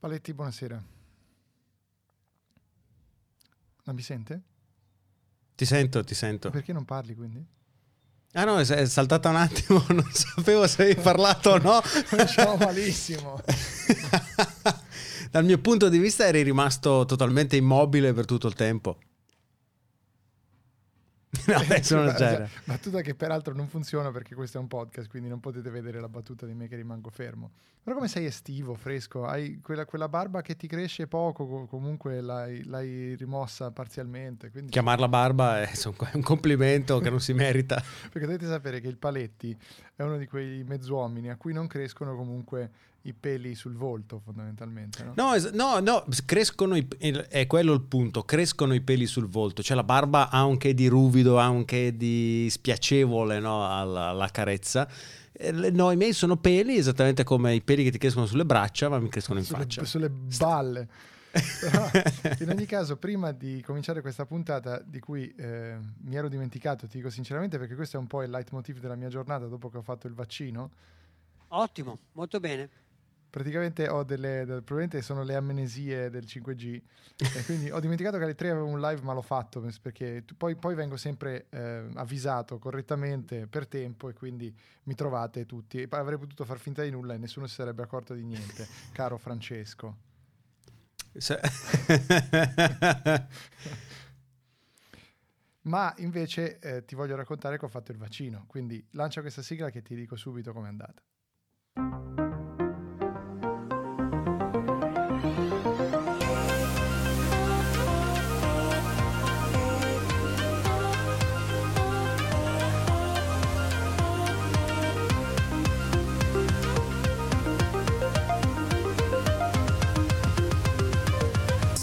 Paletti, buonasera. Non mi sente? Ti sento, ti sento. Perché non parli quindi? Ah no, è saltata un attimo, non sapevo se avevi parlato o no. Ciao malissimo. Dal mio punto di vista eri rimasto totalmente immobile per tutto il tempo. No, adesso non c'era. Battuta che peraltro non funziona perché questo è un podcast, quindi non potete vedere la battuta di me che rimango fermo. Però come sei estivo, fresco, hai quella, quella barba che ti cresce poco, comunque l'hai, l'hai rimossa parzialmente. Quindi... Chiamarla barba è un complimento che non si merita. perché dovete sapere che il Paletti è uno di quei mezzuomini a cui non crescono comunque i peli sul volto fondamentalmente. No, no, es- no, no crescono i, è quello il punto, crescono i peli sul volto, cioè la barba ha un che di ruvido, ha un che di spiacevole no, alla, alla, carezza. No, i miei sono peli esattamente come i peli che ti crescono sulle braccia, ma mi crescono in sulle, faccia. Sulle balle. Però, in ogni caso, prima di cominciare questa puntata, di cui eh, mi ero dimenticato, ti dico sinceramente, perché questo è un po' il leitmotiv della mia giornata dopo che ho fatto il vaccino. Ottimo, molto bene praticamente ho delle, probabilmente sono le amnesie del 5G e quindi ho dimenticato che alle 3 avevo un live ma l'ho fatto perché poi, poi vengo sempre eh, avvisato correttamente per tempo e quindi mi trovate tutti. Avrei potuto far finta di nulla e nessuno si sarebbe accorto di niente caro Francesco. Ma invece eh, ti voglio raccontare che ho fatto il vaccino quindi lancia questa sigla che ti dico subito com'è andata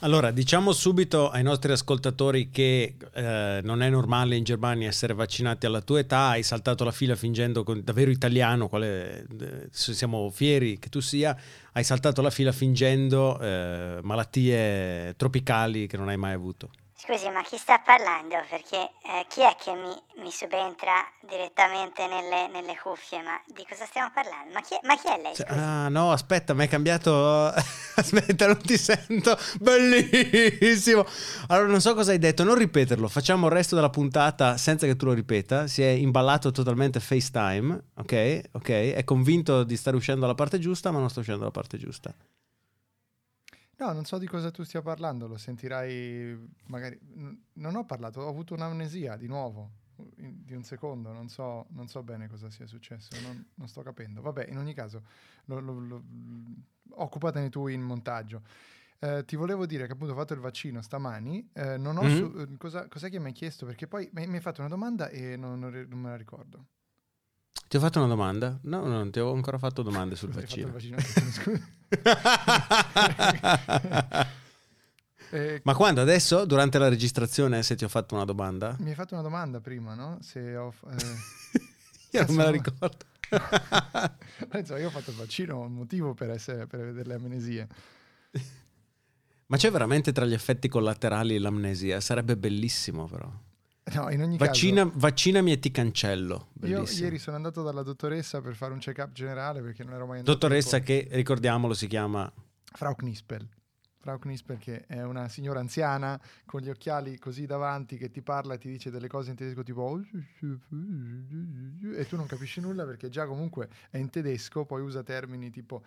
Allora, diciamo subito ai nostri ascoltatori che eh, non è normale in Germania essere vaccinati alla tua età, hai saltato la fila fingendo con, davvero italiano, quale, eh, siamo fieri che tu sia, hai saltato la fila fingendo eh, malattie tropicali che non hai mai avuto. Scusi, ma chi sta parlando? Perché eh, chi è che mi, mi subentra direttamente nelle, nelle, cuffie? Ma di cosa stiamo parlando? Ma chi è, ma chi è lei? Scusi? Ah, no, aspetta, mi hai cambiato. aspetta, non ti sento. Bellissimo. Allora, non so cosa hai detto, non ripeterlo. Facciamo il resto della puntata senza che tu lo ripeta. Si è imballato totalmente FaceTime, ok? Ok, è convinto di stare uscendo dalla parte giusta, ma non sta uscendo dalla parte giusta. No, non so di cosa tu stia parlando, lo sentirai magari... Non ho parlato, ho avuto un'amnesia di nuovo, di un secondo, non so, non so bene cosa sia successo, non, non, sto capendo. Vabbè, in ogni caso, lo, lo, lo, occupatene tu in montaggio. Eh, ti volevo dire che appunto ho fatto il vaccino stamani, eh, non ho mm-hmm. su, eh, cosa, cos'è che mi hai chiesto? Perché poi mi, mi hai fatto una domanda e non, non me la ricordo. Ti ho fatto una domanda? No, no, non ti ho ancora fatto domande sul vaccino. vaccino eh, Ma quando? Adesso? Durante la registrazione se ti ho fatto una domanda? Mi hai fatto una domanda prima, no? Se ho, eh... io non me la ricordo. Insomma, io ho fatto il vaccino, ho un motivo per, essere, per vedere le amnesie. Ma c'è veramente tra gli effetti collaterali l'amnesia? Sarebbe bellissimo però. No, in ogni Vaccina, caso, vaccinami e ti cancello. Bellissimo. Io ieri sono andato dalla dottoressa per fare un check-up generale perché non ero mai andato. Dottoressa che, ricordiamolo, si chiama... Frau Knispel. Frau Knispel che è una signora anziana con gli occhiali così davanti che ti parla e ti dice delle cose in tedesco tipo e tu non capisci nulla perché già comunque è in tedesco, poi usa termini tipo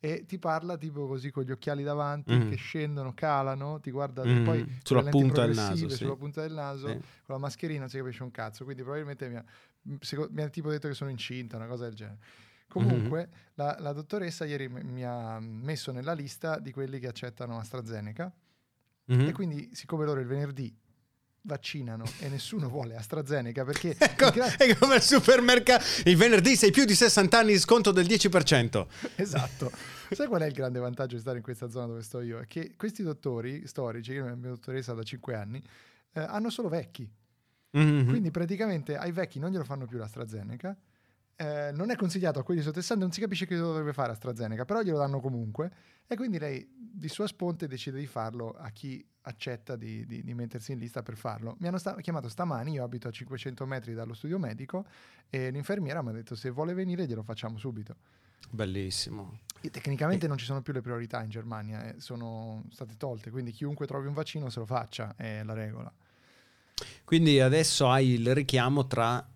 e ti parla tipo così con gli occhiali davanti mm. che scendono, calano, ti guarda mm. poi sulla punta del naso, sì. sulla punta del naso, sì. con la mascherina non si capisce un cazzo, quindi probabilmente mi ha, mi ha tipo detto che sono incinta, una cosa del genere. Comunque, mm-hmm. la, la, dottoressa ieri mi ha messo nella lista di quelli che accettano AstraZeneca. Mm-hmm. E quindi, siccome loro il venerdì vaccinano e nessuno vuole AstraZeneca perché ecco, gra- è come al supermercato il venerdì sei più di 60 anni sconto del 10% esatto sai qual è il grande vantaggio di stare in questa zona dove sto io? è che questi dottori storici, la mia dottoressa da 5 anni eh, hanno solo vecchi. Mhm. Quindi praticamente ai vecchi non glielo fanno più l'AstraZeneca. Eh, non è consigliato a quelli sotto 60, non si capisce che lo dovrebbe fare AstraZeneca, però glielo danno comunque. E quindi lei di sua sponte decide di farlo a chi accetta di, di- di mettersi in lista per farlo. Mi hanno sta- chiamato stamani, io abito a 500 metri dallo studio medico e l'infermiera mi ha detto se vuole venire glielo facciamo subito. Bellissimo. E tecnicamente non ci sono più le priorità in Germania, eh, sono state tolte, quindi chiunque trovi un vaccino se lo faccia, è la regola. Quindi adesso hai il richiamo tra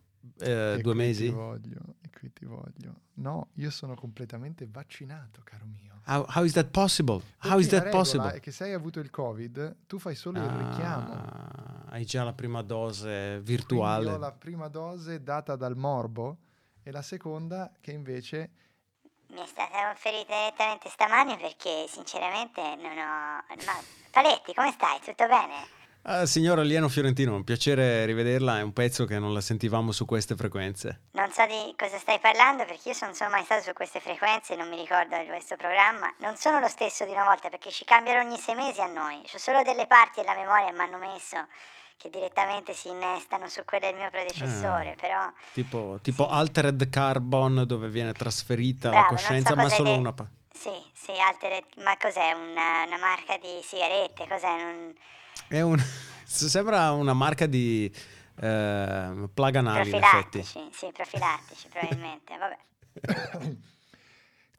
eh, E due qui mesi. Ti voglio, e qui ti voglio. No, io sono completamente vaccinato, caro mio. How, how is that possible? How is that possible? È che se hai avuto il Covid, tu fai solo il richiamo. Ah, hai già la prima dose Quindi virtuale. ho la prima dose data dal morbo e la seconda che invece Mi è stata conferita direttamente stamani perché sinceramente non ho... Ma Paletti, come stai? Tutto bene? Ah, signora Liano Fiorentino, un piacere rivederla, è un pezzo che non la sentivamo su queste frequenze. Non so di cosa stai parlando perché io non sono mai stato su queste frequenze, non mi ricordo di questo programma. Non sono lo stesso di una volta perché ci cambiano ogni sei mesi a noi. C'ho solo delle parti della memoria che mi hanno messo che direttamente si innestano su quelle del mio predecessore, Ah. però... Tipo, tipo Altered Carbon dove viene trasferita la Bravo, so coscienza, ma cos'è solo che- una pa- Sì, sì, altre... Ma cos'è? Una, una marca di sigarette? Cos'è? Non... È un... sembra una marca di eh, plug anali, in effetti. Profilattici, sì, profilattici probabilmente, vabbè.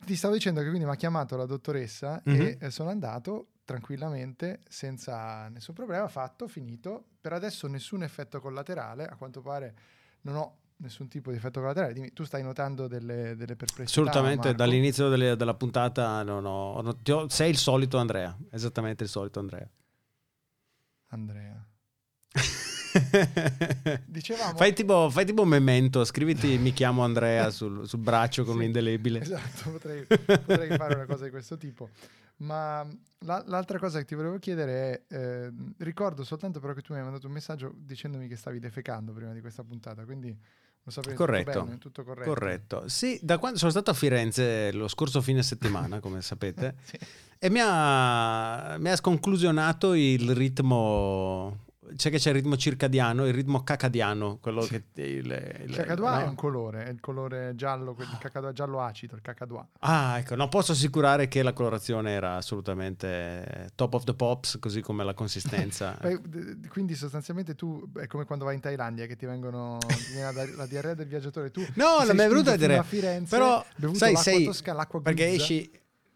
ti stavo dicendo che quindi mi ha chiamato la dottoressa Mhm. e eh, sono andato tranquillamente senza nessun problema, fatto, finito. Per adesso nessun effetto collaterale, a quanto pare non ho nessun tipo di effetto collaterale. Dimmi, tu stai notando delle, delle perplessità? Assolutamente, Marco? dall'inizio delle- della puntata non ho- non- ti ho- sei il solito Andrea, esattamente il solito Andrea. Andrea. Dicevamo... Fai tipo, fai tipo memento, scriviti mi chiamo Andrea sul, sul braccio con Sì, un indelebile. Esatto, potrei, potrei fare una cosa di questo tipo. Ma la- l'altra cosa che ti volevo chiedere è, eh, ricordo soltanto però che tu mi hai mandato un messaggio dicendomi che stavi defecando prima di questa puntata, quindi lo sapevi Corretto. tutto bene, tutto corretto. Corretto. Sì, da quando sono stato a Firenze lo scorso fine settimana, come sapete, Sì. e mi ha, mi ha sconclusionato il ritmo. C'è che c'è il ritmo circadiano, il ritmo cacadiano, quello che il, il- cacadua no? è un colore, è il colore giallo, il cacadua giallo acido, il cacadua. Ah, ecco, non posso assicurare che la colorazione era assolutamente top of the pops, così come la consistenza. Quindi sostanzialmente tu è come quando vai in Thailandia che ti vengono la, la diarrea del viaggiatore. Tu No, non mi è venuta a dire. a Firenze, Però, bevuto sai, l'acqua sei. l'acqua perché esci.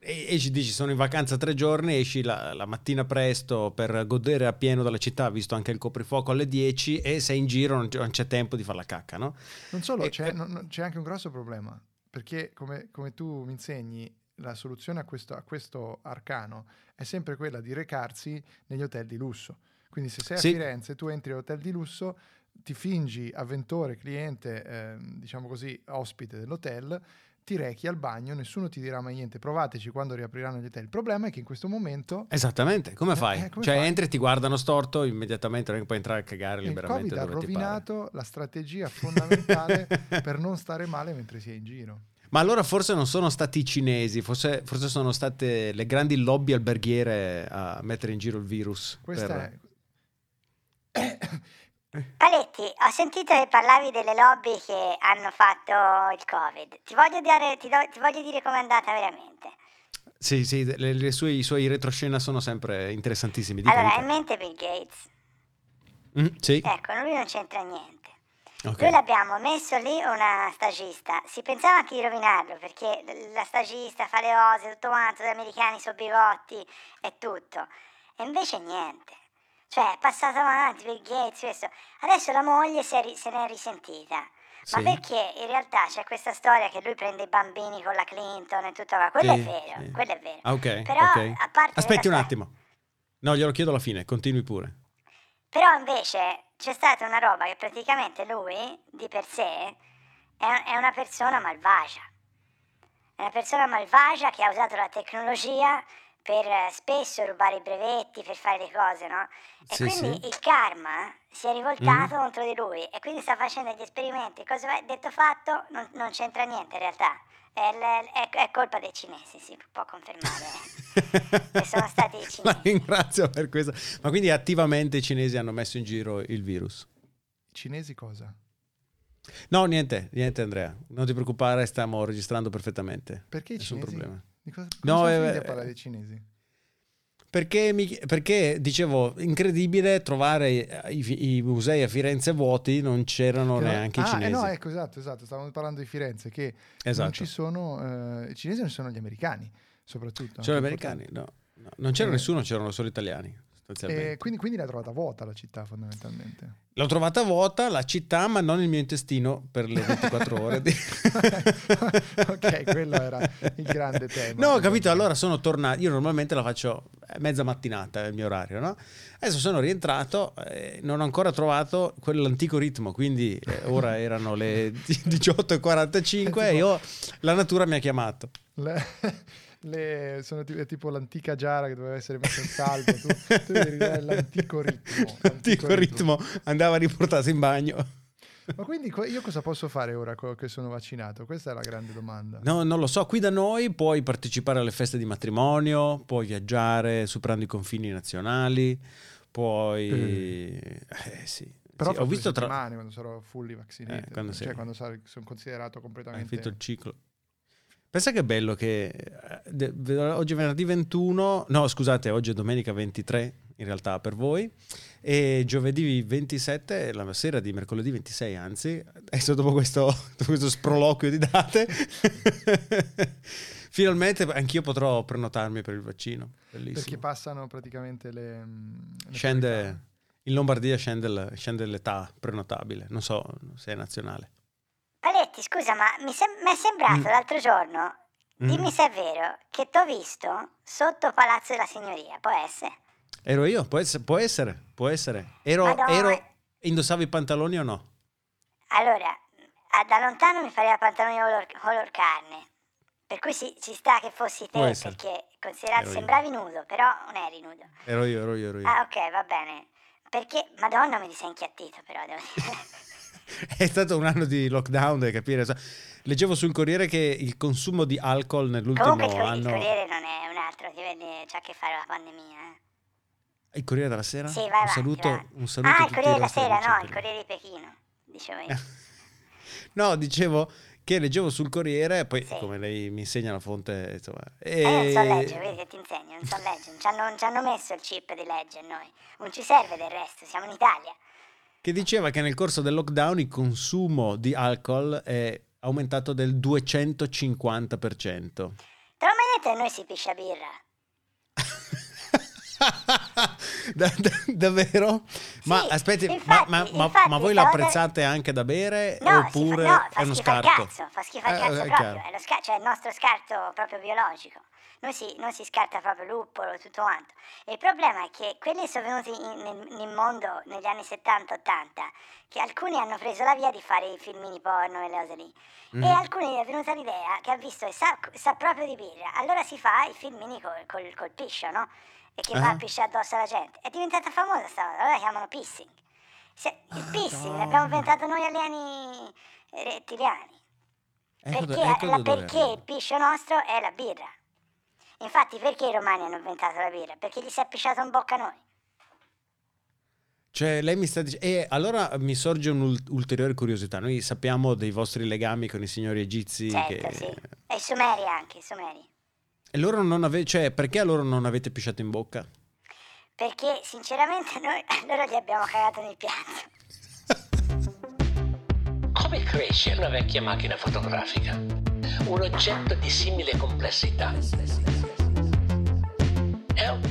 E- Esci, dici sono in vacanza tre giorni, esci la, la mattina presto per godere appieno dalla città, visto anche il coprifuoco alle 10 e sei in giro, non c'è, non c'è tempo di fare la cacca, no? Non solo, E- c'è, non- non- c'è anche un grosso problema, perché come, come tu mi insegni, la soluzione a questo, a questo arcano è sempre quella di recarsi negli hotel di lusso. Quindi se sei Sì. a Firenze, tu entri all'hotel di lusso, ti fingi avventore, cliente, ehm, diciamo così, ospite dell'hotel, ti rechi al bagno, nessuno ti dirà mai niente, provateci quando riapriranno gli hotel. Il problema è che in questo momento Esattamente, come Eh, fai? eh, come cioè fai? entri, ti guardano storto, immediatamente non puoi entrare a cagare il liberamente Covid ha rovinato la strategia fondamentale per non stare male mentre si è in giro. Ma allora forse non sono stati i cinesi, forse, forse sono state le grandi lobby alberghiere a mettere in giro il virus. Questa per- è Paletti, ho sentito che parlavi delle lobby che hanno fatto il Covid. Ti voglio, dare- ti do- ti voglio dire com'è andata veramente. Sì, sì, le- le sue- i suoi retroscena sono sempre interessantissimi. Allora, hai in mente Bill Gates? Mm, sì, Ecco, lui non c'entra niente. ok. Noi l'abbiamo messo lì una stagista. Si pensava anche di rovinarlo perché la stagista fa le cose, tutto quanto, gli americani sono bigotti e tutto. E invece niente. Cioè, è passato avanti Bill Gates, questo. Adesso la moglie è ri- se ne è risentita. Ma Sì. perché in realtà c'è questa storia che lui prende i bambini con la Clinton e tutto qua. Quello Sì, è vero, sì. quello è vero. Ah, ok, Però, ok. a parte Aspetti un attimo. No, glielo chiedo alla fine, continui pure. Però invece c'è stata una roba che praticamente lui, di per sé, è, è una persona malvagia. È una persona malvagia che ha usato la tecnologia per eh, spesso rubare i brevetti, per fare le cose, no? E Sì, quindi sì. il karma si è rivoltato contro di lui e quindi sta facendo degli esperimenti. Cosa va- detto fatto non, non c'entra niente in realtà. È, è- è colpa dei cinesi, si può confermare. che sono stati i La cinesi. ringrazio per questo. Ma quindi attivamente i cinesi hanno messo in giro il virus? I cinesi cosa? No, niente, niente Andrea, non ti preoccupare, stiamo registrando perfettamente. Perché i Nessun cinesi? problema. Di cosa, No, come sono eh, a eh, parlare dei cinesi? Perché, mi- perché, dicevo, incredibile trovare i, i musei a Firenze vuoti, non c'erano non- neanche i ah, cinesi. eh no, ecco, esatto, esatto. Stavamo parlando di Firenze, che Esatto. non ci sono... eh, I cinesi non ci sono gli americani, soprattutto. C'erano gli americani? No, no, non c'era Eh. nessuno, c'erano solo italiani. Sostanzialmente. E quindi, quindi l'ha trovata vuota la città, fondamentalmente. L'ho trovata vuota, la città, ma non il mio intestino per le 24 ore. di- ok, quello era il grande tema. No, ho capito, allora sono tornato, io normalmente la faccio eh, mezza mattinata, è il mio orario, no? Adesso sono rientrato, eh, non ho ancora trovato quell'antico ritmo, quindi eh, ora erano le 18.45 e io, la natura mi ha chiamato. Le- le- sono ti- è tipo l'antica giara che doveva essere messa in salvo. Tu, tu devi l'antico ritmo. L'antico ritmo andava riportato in bagno. Ma quindi io cosa posso fare ora che sono vaccinato? Questa è la grande domanda. No, non lo so, qui da noi puoi partecipare alle feste di matrimonio, puoi viaggiare superando i confini nazionali, puoi... Eh, sì. Però Sì, ho visto tra... settimane, quando sarò fully vaccinated, Eh, quando cioè sei- quando sar- sono considerato Hai completamente... finito il ciclo. Pensa che bello che eh, oggi è venerdì 21, no scusate, oggi è domenica 23 in realtà per voi e giovedì 27, la sera di mercoledì 26 anzi, adesso dopo questo, dopo questo sproloquio di date, finalmente anch'io potrò prenotarmi per il vaccino. Perché Bellissimo. passano praticamente le... mm, le Scende, in Lombardia scende, scende l'età prenotabile, non so se è nazionale. Paletti, scusa, ma mi, sem- mi è sembrato Mm. l'altro giorno, Mm. dimmi se è vero, che t'ho visto sotto Palazzo della Signoria, può essere? Ero io, può essere, può essere. Può essere. Ero, ero- indossavo i pantaloni o no? Allora, da lontano mi pareva pantaloni color, color carne, per cui si- ci sta che fossi te, perché considerato sembravi nudo, però non eri nudo. Ero io, ero io, ero io. Ah, ok, va bene. Perché, madonna, mi sei inchiattito, però, devo dire. È stato un anno di lockdown, devi capire. Leggevo sul Corriere che il consumo di alcol nell'ultimo Comunque Cor- il anno... Corriere non è un altro, ti c'ha a che fare la pandemia, eh. Il Corriere della Sera? Sì, vai un avanti, saluto, vai. un saluto Ah, il Corriere della Sera, no, il Corriere. Di Pechino, dicevo io. No, dicevo che leggevo sul Corriere, poi Sì. come lei mi insegna la fonte, insomma... Eh, io non so e- leggere, vedi che ti insegno, non so leggere, non ci hanno, non ci hanno messo il chip di leggere noi, non ci serve del resto, siamo in Italia. Che diceva che nel corso del lockdown il consumo di alcol è aumentato del 250%. Te detto che noi si piscia birra? Da- da- davvero? Ma Sì, aspetti, infatti- ma, ma- ma- infatti ma voi l'apprezzate anche da bere No, oppure fa, no, fa è uno scarto? cazzo, fa schifo al Eh, cazzo è proprio, è lo sca- cioè il nostro scarto proprio biologico. Noi si, noi si scarta proprio luppolo, tutto quanto. E il problema è che quelli sono venuti in- nel, mondo negli anni 70-80, che alcuni hanno preso la via di fare i filmini porno e le cose lì. Mm. E alcuni è venuta l'idea che ha visto che sa, sa proprio di birra, allora si fa i filmini col, col, col piscio, no? E che va Ah. a pisciare addosso alla gente. È diventata famosa sta cosa, allora la chiamano pissing. Se- il pissing Madonna. l'abbiamo inventato noi alieni rettiliani. Ecco Perché, do- ecco da la- perché il piscio nostro è la birra. Infatti, perché i romani hanno inventato la birra? Perché gli si è pisciato in bocca a noi. Cioè, lei mi sta dicendo... E allora mi sorge un'ulteriore curiosità. Noi sappiamo dei vostri legami con i signori egizi Certo, che... sì. E i sumeri anche, i sumeri. E loro non avete... Cioè, perché a loro non avete pisciato in bocca? Perché, sinceramente, noi loro gli abbiamo cagato nel piatto. Come cresce una vecchia macchina fotografica? Un oggetto di simile complessità. È un-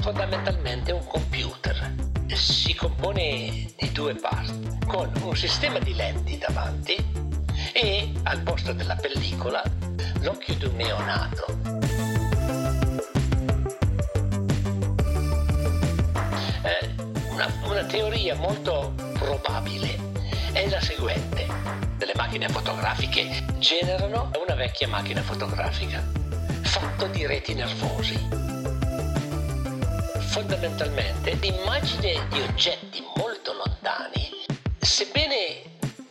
fondamentalmente un computer. Si compone di due parti, con un sistema di lenti davanti e al posto della pellicola l'occhio di un neonato. Eh, una, una teoria molto probabile è la seguente. Delle macchine fotografiche generano una vecchia macchina fotografica, fatto di reti nervosi. Fondamentalmente l'immagine di oggetti molto lontani, sebbene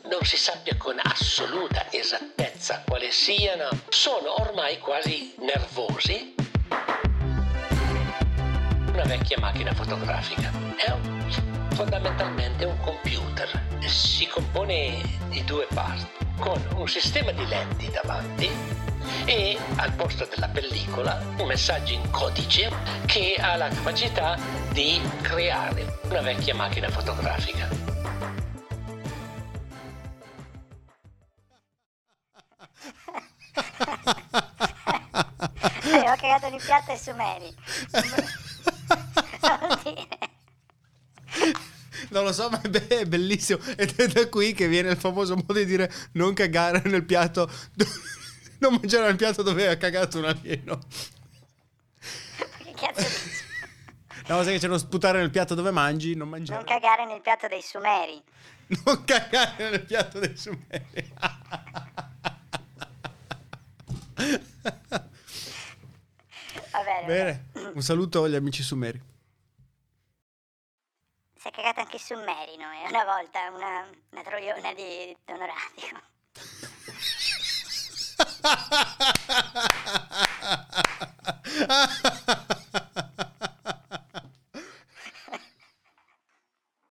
non si sappia con assoluta esattezza quale siano, sono ormai quasi nervosi. Una vecchia macchina fotografica è un- fondamentalmente un computer. Si compone di due parti, con un sistema di lenti davanti e al posto della pellicola un messaggio in codice che ha la capacità di creare una vecchia macchina fotografica. Ho cagato nel piatto ai sumeri. Cosa vuol dire? Non lo so, ma è be- è bellissimo. Ed è da qui che viene il famoso modo di dire non cagare nel piatto, non mangiare nel piatto dove ha cagato un alieno. Che cazzo dici? La cosa che c'è uno sputare nel piatto dove mangi, non mangiare. Non cagare nel piatto dei sumeri. Non cagare nel piatto dei sumeri. Va bene. Bene, un saluto agli amici sumeri. Cagato anche su Merino, eh, una volta, una, una troiona di Donoradio.